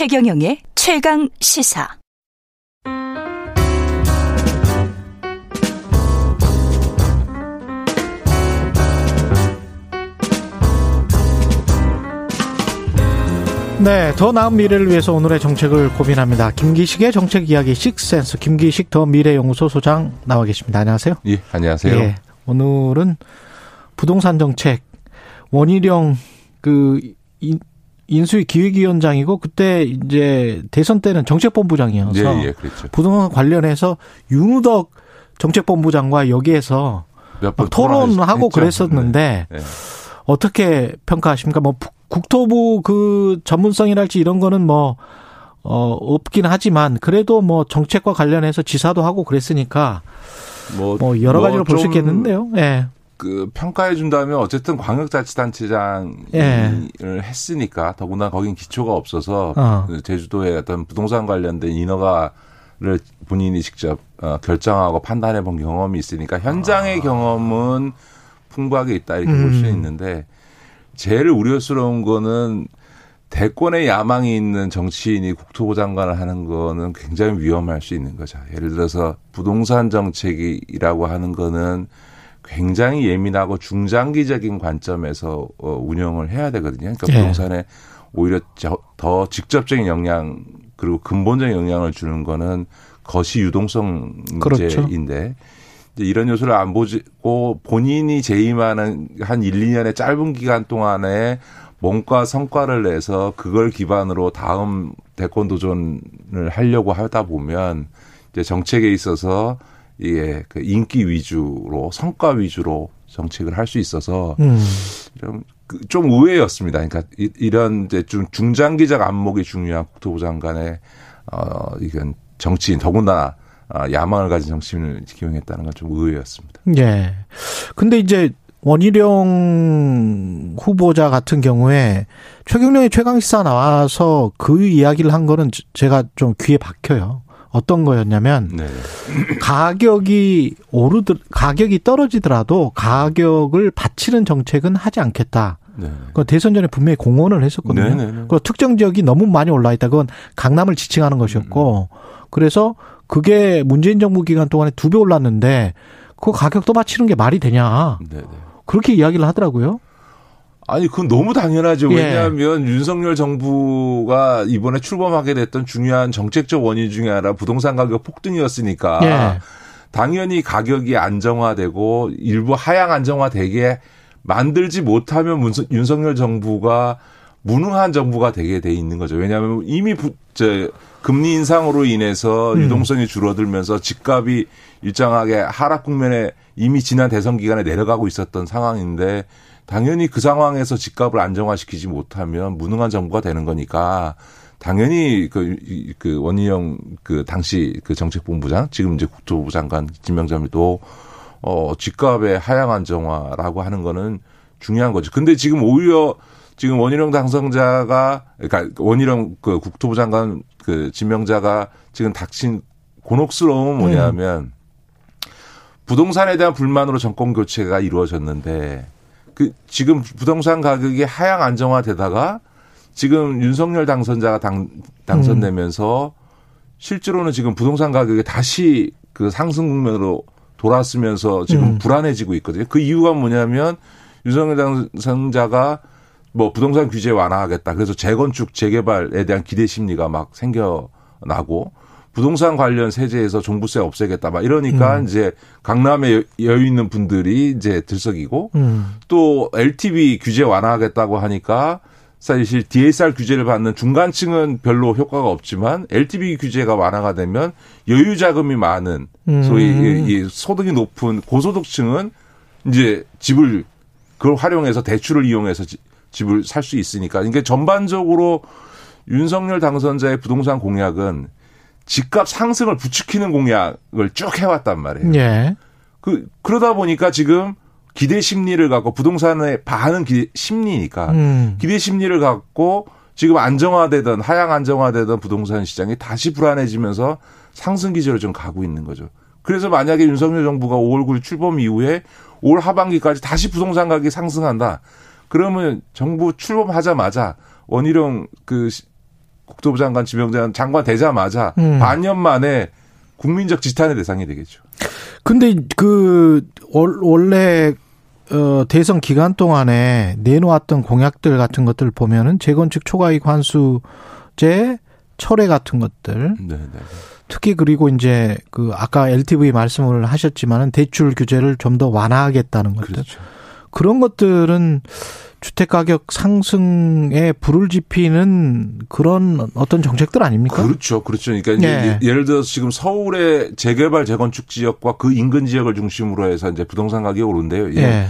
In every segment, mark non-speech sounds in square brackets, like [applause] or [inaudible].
최경영의 최강 시사. 네, 더 나은 미래를 위해서 오늘의 정책을 고민합니다. 김기식의 정책 이야기 식센스 김기식 더 미래연구소 소장 나와 계십니다. 안녕하세요. 예, 안녕하세요. 예, 오늘은 부동산 정책 원희룡 그 인 수위 기획위원장이고 그때 이제 대선 때는 정책본부장이어서 예, 예, 그렇죠. 부동산 관련해서 윤우덕 정책본부장과 여기에서 토론하고 그랬었는데 네. 네. 어떻게 평가하십니까? 뭐 국토부 그 전문성이랄지 이런 거는 뭐, 어, 없긴 하지만 그래도 뭐 정책과 관련해서 지사도 하고 그랬으니까 뭐, 뭐 여러 가지로 볼수 있겠는데요. 예. 네. 그 평가해 준다면 어쨌든 광역자치단체장을 예. 했으니까 더구나 거긴 기초가 없어서 어. 그 제주도의 어떤 부동산 관련된 인허가를 본인이 직접 어, 결정하고 판단해 본 경험이 있으니까 현장의 아. 경험은 풍부하게 있다 이렇게 음. 볼수 있는데 제일 우려스러운 거는 대권의 야망이 있는 정치인이 국토부 장관을 하는 거는 굉장히 위험할 수 있는 거죠. 예를 들어서 부동산 정책이라고 하는 거는 굉장히 예민하고 중장기적인 관점에서 어, 운영을 해야 되거든요. 그러니까 예. 부동산에 오히려 더 직접적인 영향 그리고 근본적인 영향을 주는 거는 거시 유동성 문제인데 그렇죠. 이런 요소를 안 보고 본인이 재임하는 한 1, 2년의 짧은 기간 동안에 뭔가 성과를 내서 그걸 기반으로 다음 대권 도전을 하려고 하다 보면 이제 정책에 있어서 이게 그 인기 위주로 성과 위주로 정책을 할 수 있어서 음. 좀, 그좀 의외였습니다. 그러니까 이 런 이제 좀 중장기적 안목이 중요한 국토부 장관의 어 이건 정치인 더군다나 아, 야망을 가진 정치인을 기용했다는 건 좀 의외였습니다. 예. 근데 이제 원희룡 후보자 같은 경우에 최경련의 최강시사 나와서 그 이야기를 한 거는 제가 좀 귀에 박혀요. 어떤 거였냐면 네. 가격이 오르드 가격이 떨어지더라도 가격을 받치는 정책은 하지 않겠다. 네. 그 대선 전에 분명히 공언을 했었거든요. 네, 네, 네. 그 특정 지역이 너무 많이 올라 있다. 그건 강남을 지칭하는 것이었고 음. 그래서 그게 문재인 정부 기간 동안에 두 배 올랐는데 그 가격도 받치는 게 말이 되냐. 네네. 그렇게 이야기를 하더라고요. 아니, 그건 너무 당연하죠. 예. 왜냐하면 윤석열 정부가 이번에 출범하게 됐던 중요한 정책적 원인 중에 하나 부동산 가격 폭등이었으니까 예. 당연히 가격이 안정화되고 일부 하향 안정화되게 만들지 못하면 윤석열 정부가 무능한 정부가 되게 돼 있는 거죠. 왜냐하면 이미 부, 저, 금리 인상으로 인해서 음. 유동성이 줄어들면서 집값이 일정하게 하락 국면에 이미 지난 대선 기간에 내려가고 있었던 상황인데 당연히 그 상황에서 집값을 안정화시키지 못하면 무능한 정부가 되는 거니까 당연히 그, 그 원희영 그 당시 그 정책본부장 지금 이제 국토부 장관 김명점도 어 집값의 하향 안정화라고 하는 거는 중요한 거죠. 근데 지금 오히려 지금 원희룡 당선자가 그러니까 원희룡 그 국토부 장관 그 지명자가 지금 닥친 곤혹스러움은 뭐냐면 음. 부동산에 대한 불만으로 정권 교체가 이루어졌는데 그 지금 부동산 가격이 하향 안정화되다가 지금 윤석열 당선자가 당 당선되면서 음. 실제로는 지금 부동산 가격이 다시 그 상승 국면으로 돌아서면서 지금 음. 불안해지고 있거든요. 그 이유가 뭐냐면 윤석열 당선자가 뭐 부동산 규제 완화하겠다. 그래서 재건축 재개발에 대한 기대 심리가 막 생겨나고 부동산 관련 세제에서 종부세 없애겠다 막 이러니까 음. 이제 강남에 여유 있는 분들이 이제 들썩이고 음. 또 LTV 규제 완화하겠다고 하니까 사실 DSR 규제를 받는 중간층은 별로 효과가 없지만 LTV 규제가 완화가 되면 여유 자금이 많은 소위 음. 이 소득이 높은 고소득층은 이제 집을 그걸 활용해서 대출을 이용해서 집을 살 수 있으니까. 그러니까 전반적으로 윤석열 당선자의 부동산 공약은 집값 상승을 부추기는 공약을 쭉 해왔단 말이에요. 예. 그 그러다 보니까 지금 기대 심리를 갖고 부동산에 반은 기대 심리니까 음. 기대 심리를 갖고 지금 안정화되던 하향 안정화되던 부동산 시장이 다시 불안해지면서 상승 기제로 좀 가고 있는 거죠. 그래서 만약에 윤석열 정부가 5월 9일 출범 이후에 올 하반기까지 다시 부동산 가격이 상승한다. 그러면 정부 출범하자마자 원희룡 그 국토부 장관 지명장 장관 되자마자 음. 반년 만에 국민적 지탄의 대상이 되겠죠. 근데 그 원래 어 대선 기간 동안에 내놓았던 공약들 같은 것들 보면은 재건축 초과이익 환수제 철회 같은 것들. 네, 네. 특히 그리고 이제 그 아까 LTV 말씀을 하셨지만은 대출 규제를 좀 더 완화하겠다는 것들. 그렇죠. 그런 것들은 주택 가격 상승에 불을 지피는 그런 어떤 정책들 아닙니까? 그렇죠. 그렇죠. 그러니까 네. 이제 예를 들어서 지금 서울의 재개발 재건축 지역과 그 인근 지역을 중심으로 해서 이제 부동산 가격이 오른데요. 예. 네.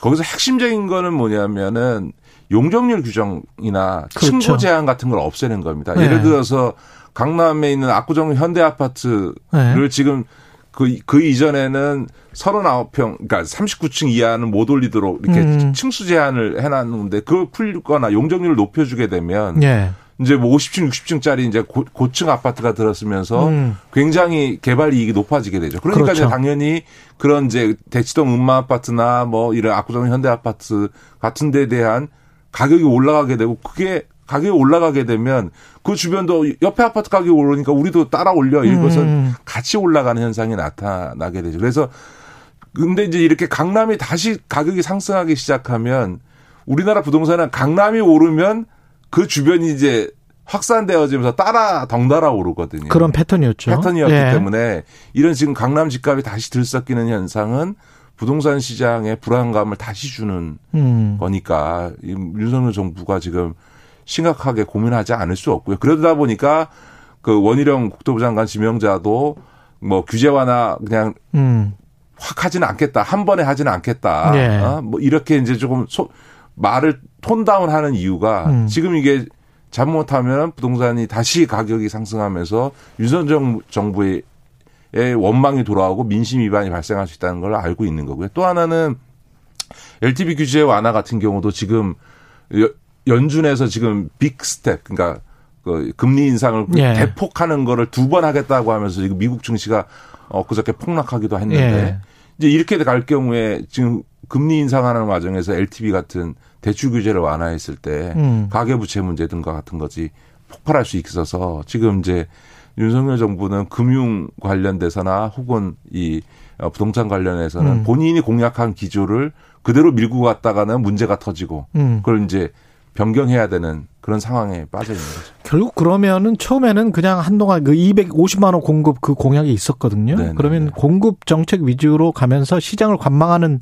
거기서 핵심적인 거는 뭐냐면은 용적률 규정이나 그렇죠. 층고 제한 같은 걸 없애는 겁니다. 네. 예를 들어서 강남에 있는 압구정 현대 아파트를 네. 지금 그, 그 이전에는 39평, 그러니까 39층 이하는 못 올리도록 이렇게 음. 층수 제한을 해놨는데 그걸 풀거나 용적률을 높여주게 되면 예. 이제 뭐 50층, 60층짜리 이제 고, 고층 아파트가 들었으면서 음. 굉장히 개발 이익이 높아지게 되죠. 그러니까 그렇죠. 이제 당연히 그런 이제 대치동 음마 아파트나 뭐 이런 압구정 현대 아파트 같은 데에 대한 가격이 올라가게 되고 그게 가격이 올라가게 되면 그 주변도 옆에 아파트 가격이 오르니까 우리도 따라 올려 이것은 음. 같이 올라가는 현상이 나타나게 되죠. 그래서 근데 이제 이렇게 강남이 다시 가격이 상승하기 시작하면 우리나라 부동산은 강남이 오르면 그 주변이 이제 확산되어지면서 따라 덩달아 오르거든요. 그런 패턴이었죠. 패턴이었기 예. 때문에 이런 지금 강남 집값이 다시 들썩이는 현상은 부동산 시장에 불안감을 다시 주는 음. 거니까 윤석열 정부가 지금 심각하게 고민하지 않을 수 없고요. 그러다 보니까 그 원희룡 국토부 장관 지명자도 뭐 규제 완화 그냥 음. 확 하지는 않겠다. 한 번에 하지는 않겠다. 네. 어? 뭐 이렇게 이제 조금 소, 말을 tone down 하는 이유가 음. 지금 이게 잘못하면 부동산이 다시 가격이 상승하면서 윤석열 정부의 원망이 돌아오고 민심 위반이 발생할 수 있다는 걸 알고 있는 거고요. 또 하나는 LTV 규제 완화 같은 경우도 지금 연준에서 지금 big step 그러니까 그 금리 인상을 예. 대폭하는 거를 두 번 하겠다고 하면서 지금 미국 증시가 엊그저께 폭락하기도 했는데 예. 이제 이렇게 갈 경우에 지금 금리 인상하는 과정에서 LTV 같은 대출 규제를 완화했을 때 음. 가계부채 문제 등과 같은 것이 폭발할 수 있어서 지금 이제 윤석열 정부는 금융 관련돼서나 혹은 이 부동산 관련해서는 음. 본인이 공약한 기조를 그대로 밀고 갔다가는 문제가 터지고 음. 그걸 이제 변경해야 되는 그런 상황에 빠져 있는 거죠. 결국 그러면은 처음에는 그냥 한동안 그 250만 원 공급 그 공약이 있었거든요. 네네. 그러면 네. 공급 정책 위주로 가면서 시장을 관망하는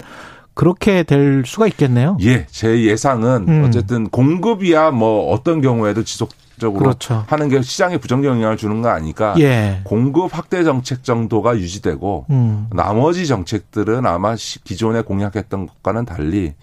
그렇게 될 수가 있겠네요. 예, 제 예상은 음. 어쨌든 공급이야 뭐 어떤 경우에도 지속 적으로 그렇죠. 하는 게 시장에 부정적 영향을 주는 거 아니까 예. 공급 확대 정책 정도가 유지되고 음. 나머지 정책들은 아마 기존에 공약했던 것과는 달리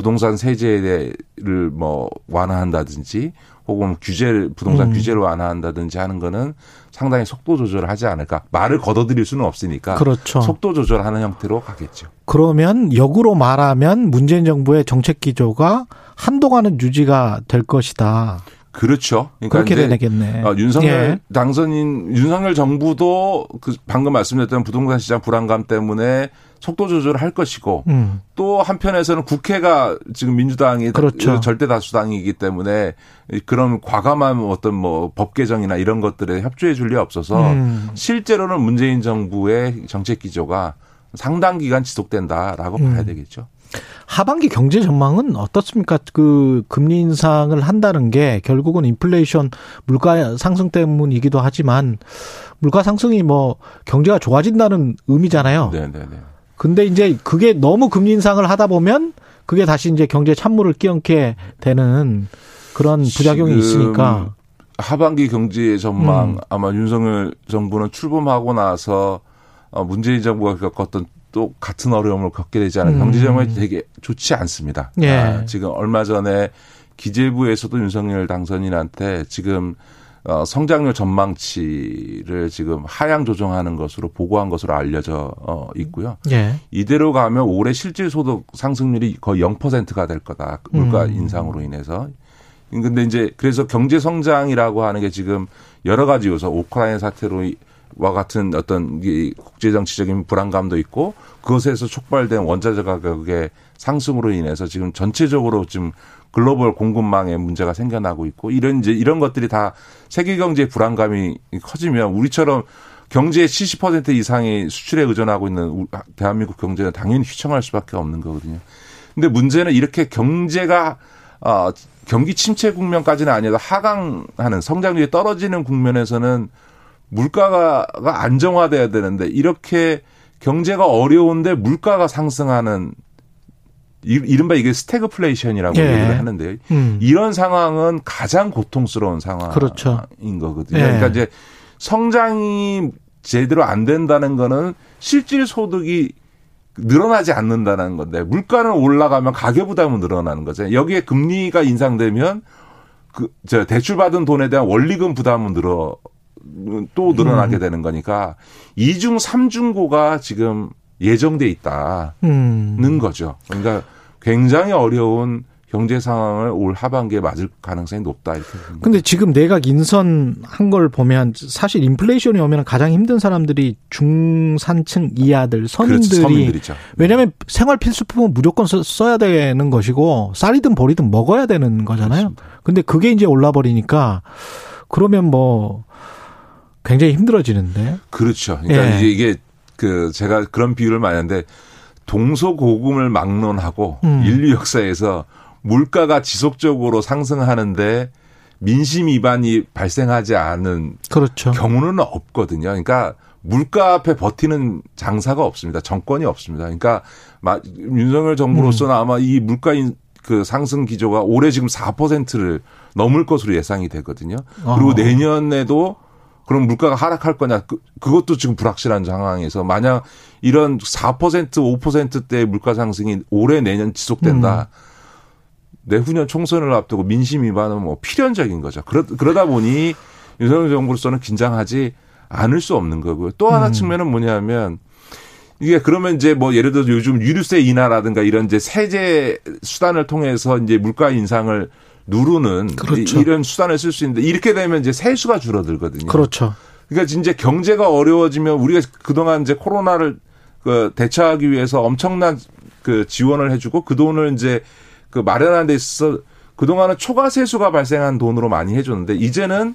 부동산 세제를 뭐 완화한다든지 혹은 규제를 부동산 음. 규제를 완화한다든지 하는 거는 상당히 속도 조절을 하지 않을까. 말을 걷어들일 수는 없으니까 그렇죠. 속도 조절하는 형태로 가겠죠. 그러면 역으로 말하면 문재인 정부의 정책 기조가 한동안은 유지가 될 것이다. 그렇죠. 그러니까 그렇게 되겠네. 어, 윤석열 예. 당선인 윤석열 정부도 그 방금 말씀드렸던 부동산 시장 불안감 때문에 속도 조절을 할 것이고 음. 또 한편에서는 국회가 지금 민주당이 그렇죠. 절대 다수당이기 때문에 그런 과감한 어떤 뭐 법 개정이나 이런 것들에 협조해 줄 리 없어서 음. 실제로는 문재인 정부의 정책 기조가 상당 기간 지속된다라고 음. 봐야 되겠죠. 하반기 경제 전망은 어떻습니까? 그 금리 인상을 한다는 게 결국은 인플레이션 물가 상승 때문이기도 하지만 물가 상승이 뭐 경제가 좋아진다는 의미잖아요. 네, 네, 네. 근데 이제 그게 너무 금리 인상을 하다 보면 그게 다시 이제 경제 찬물을 끼얹게 되는 그런 부작용이 있으니까 하반기 경제 전망 음. 아마 윤석열 정부는 출범하고 나서 어, 문재인 정부가 겪었던 또 같은 어려움을 겪게 되지 않은 음. 경제 정황이 되게 좋지 않습니다. 예. 아, 지금 얼마 전에 기재부에서도 윤석열 당선인한테 지금 어, 성장률 전망치를 지금 하향 조정하는 것으로 보고한 것으로 알려져 어, 있고요. 예. 이대로 가면 올해 실질 소득 상승률이 거의 0%가 될 거다. 물가 음. 인상으로 인해서. 근데 이제 그래서 경제 성장이라고 하는 게 지금 여러 가지 요소, 오크라이나 사태로 와 같은 어떤 이 국제 정치적인 불안감도 있고 그것에서 촉발된 원자재 가격의 상승으로 인해서 지금 전체적으로 지금 글로벌 공급망에 문제가 생겨나고 있고 이런 이제 이런 것들이 다 세계 경제 불안감이 커지면 우리처럼 경제의 70% 이상이 수출에 의존하고 있는 대한민국 경제는 당연히 휘청할 수밖에 없는 거거든요. 근데 문제는 이렇게 경제가 어 경기 침체 국면까지는 아니어도 하강하는 성장률이 떨어지는 국면에서는 물가가 안정화돼야 되는데 이렇게 경제가 어려운데 물가가 상승하는 이른바 이게 스태그플레이션이라고 예. 얘기를 하는데요. 음. 이런 상황은 가장 고통스러운 상황인 그렇죠. 거거든요. 예. 그러니까 이제 성장이 제대로 안 된다는 거는 실질 소득이 늘어나지 않는다는 건데 물가는 올라가면 가계 부담은 늘어나는 거죠. 여기에 금리가 인상되면 그 저 대출 받은 돈에 대한 원리금 부담은 늘어 또 늘어나게 음. 되는 거니까 이중 삼중고가 지금 예정돼 있다는 음. 거죠. 그러니까 굉장히 어려운 경제 상황을 올 하반기에 맞을 가능성이 높다 이렇게. 근데 지금 내각 인선한 걸 보면 사실 인플레이션이 오면 가장 힘든 사람들이 중산층 이하들 서민들이 그렇죠, 왜냐하면 생활 필수품은 무조건 써야 되는 것이고 쌀이든 보리든 먹어야 되는 거잖아요. 그렇습니다. 근데 그게 이제 올라 버리니까 그러면 뭐 굉장히 힘들어지는데. 그렇죠. 그러니까 예. 이게 그 제가 그런 비유를 많이 하는데 동서고금을 막론하고 음. 인류 역사에서 물가가 지속적으로 상승하는데 민심 위반이 발생하지 않은 그렇죠. 경우는 없거든요. 그러니까 물가 앞에 버티는 장사가 없습니다. 정권이 없습니다. 그러니까 윤석열 정부로서는 음. 아마 이 물가 그 상승 기조가 올해 지금 4%를 넘을 것으로 예상이 되거든요. 그리고 어. 내년에도 그럼 물가가 하락할 거냐? 그, 그것도 지금 불확실한 상황에서 만약 이런 4% 5%대 물가 상승이 올해 내년 지속된다. 음. 내후년 총선을 앞두고 민심 위반은 뭐 필연적인 거죠. 그러, 그러다 보니 윤석열 정부로서는 긴장하지 않을 수 없는 거고요. 또 하나 음. 측면은 뭐냐면 이게 그러면 이제 뭐 예를 들어서 요즘 유류세 인하라든가 이런 이제 세제 수단을 통해서 이제 물가 인상을 누르는 그렇죠. 이런 수단을 쓸 수 있는데 이렇게 되면 이제 세수가 줄어들거든요. 그렇죠. 그러니까 이제 경제가 어려워지면 우리가 그동안 이제 코로나를 그 대처하기 위해서 엄청난 그 지원을 해주고 그 돈을 이제 그 마련하는 데 있어서 그동안은 초과 세수가 발생한 돈으로 많이 해줬는데 이제는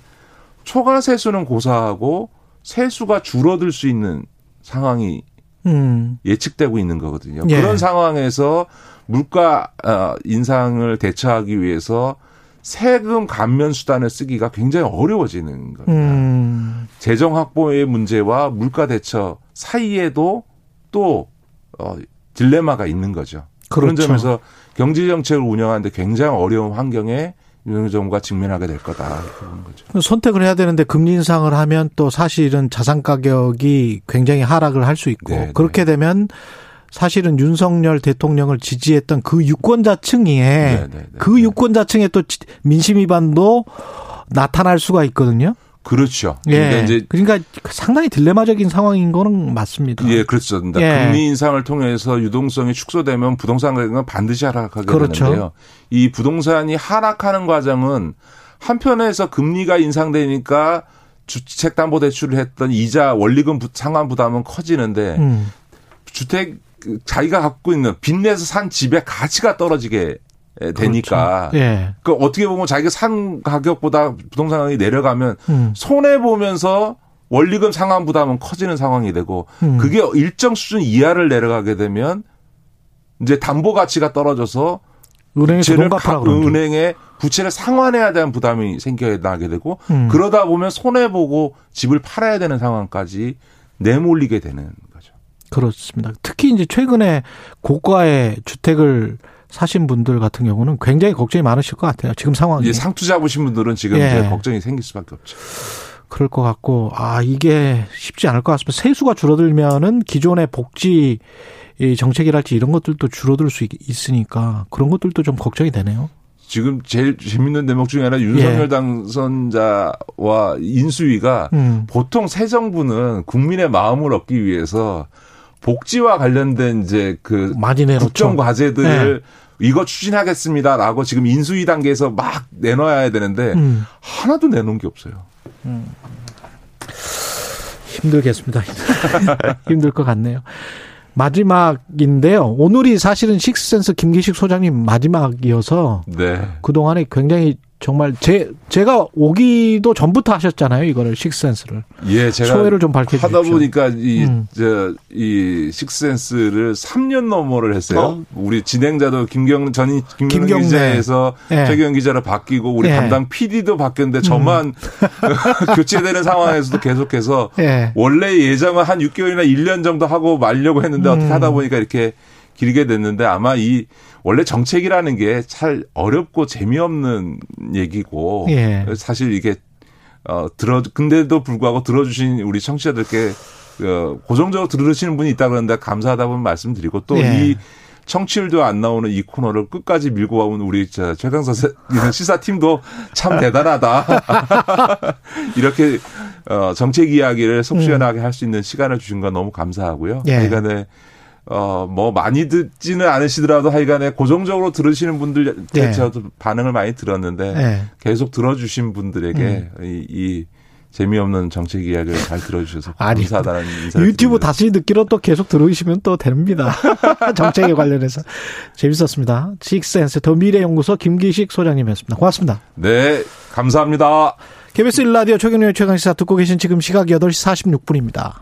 초과 세수는 고사하고 세수가 줄어들 수 있는 상황이 음. 예측되고 있는 거거든요. 예. 그런 상황에서 물가 어, 인상을 대처하기 위해서 세금 감면 수단을 쓰기가 굉장히 어려워지는 겁니다. 음. 재정 확보의 문제와 물가 대처 사이에도 또 어, 딜레마가 있는 거죠. 그렇죠. 그런 점에서 경제 정책을 운영하는데 굉장히 어려운 환경에 윤석열 정부가 직면하게 될 거다. 그런 거죠. 선택을 해야 되는데 금리 인상을 하면 또 사실은 자산 가격이 굉장히 하락을 할 수 있고 네, 네. 그렇게 네. 되면 사실은 윤석열 대통령을 지지했던 그 유권자층에 네, 네, 네, 그 유권자층에 또 민심 위반도 나타날 수가 있거든요. 그렇죠. 예. 이제 그러니까 상당히 딜레마적인 상황인 거는 맞습니다. 예, 그렇죠. 그러니까 예. 금리 인상을 통해서 유동성이 축소되면 부동산 가격은 반드시 하락하게 그렇죠. 되는데요. 이 부동산이 하락하는 과정은 한편에서 금리가 인상되니까 주택담보대출을 했던 이자 원리금 상환 부담은 커지는데 음. 주택 자기가 갖고 있는 빚내서 산 집의 가치가 떨어지게 되니까. 그렇죠. 예. 그 어떻게 보면 자기가 산 가격보다 부동산 가격이 내려가면 음. 손해 보면서 원리금 상환 부담은 커지는 상황이 되고 음. 그게 일정 수준 이하를 내려가게 되면 이제 담보 가치가 떨어져서 은행에 파, 은행에 부채를 상환해야 되는 부담이 생겨나게 되고 음. 그러다 보면 손해 보고 집을 팔아야 되는 상황까지 내몰리게 되는 거죠. 그렇습니다. 특히 이제 최근에 고가의 주택을 사신 분들 같은 경우는 굉장히 걱정이 많으실 것 같아요. 지금 상황이. 상투 잡으신 분들은 지금 예. 이제 걱정이 생길 수밖에 없죠. 그럴 것 같고 아 이게 쉽지 않을 것 같습니다. 세수가 줄어들면은 기존의 복지 정책이랄지 이런 것들도 줄어들 수 있으니까 그런 것들도 좀 걱정이 되네요. 지금 제일 재밌는 대목 중에 하나 윤석열 예. 당선자와 인수위가 음. 보통 새 정부는 국민의 마음을 얻기 위해서 복지와 관련된 이제 그 국정 과제들을 네. 이거 추진하겠습니다라고 지금 인수위 단계에서 막 내놔야 되는데 음. 하나도 내놓은 게 없어요. 음. 힘들겠습니다. [laughs] 힘들 것 같네요. 마지막인데요. 오늘이 사실은 식스센스 김기식 소장님 마지막이어서 네. 그동안에 굉장히 정말 제 제가 오기도 전부터 하셨잖아요 이거를 식센스를. 예, 제가 소회를 좀 밝혀 주십시오. 하다 보니까 이 저이 음. 식센스를 3년 넘어를 했어요. 어? 우리 진행자도 김경 전인 김경 기자에서 예. 최경 기자로 바뀌고 우리 예. 담당 PD도 바뀌었는데 저만 음. [laughs] 교체되는 상황에서도 계속해서 예. 원래 예정은 한 6개월이나 1년 정도 하고 말려고 했는데 음. 어떻게 하다 보니까 이렇게 길게 됐는데 아마 이 원래 정책이라는 게 잘 어렵고 재미없는 얘기고 예. 사실 이게 어 들어 근데도 불구하고 들어주신 우리 청취자들께 어, 고정적으로 들으시는 분이 있다 그러는데 감사하다고 말씀드리고 또이 예. 청취율도 안 나오는 이 코너를 끝까지 밀고 와온 우리 최강사 시사팀도 참 대단하다. [laughs] [laughs] 이렇게 어 정책 이야기를 속 시원하게 할수 있는 시간을 주신 건 너무 감사하고요. 예. 하여간에 어, 뭐, 많이 듣지는 않으시더라도 하여간에 고정적으로 들으시는 분들, 네. 저도 반응을 많이 들었는데, 네. 계속 들어주신 분들에게 음. 이, 이, 재미없는 정책 이야기를 잘 들어주셔서 [laughs] 감사하다는 인사를 유튜브 드립니다. 다시 듣기로 또 계속 들어오시면 또 됩니다. [laughs] 정책에 관련해서 재밌었습니다. 식센스 더 미래연구소 김기식 소장님이었습니다. 고맙습니다. 네, 감사합니다. KBS 1라디오 최경련의 최강시사 듣고 계신 지금 시각 8시 46분입니다.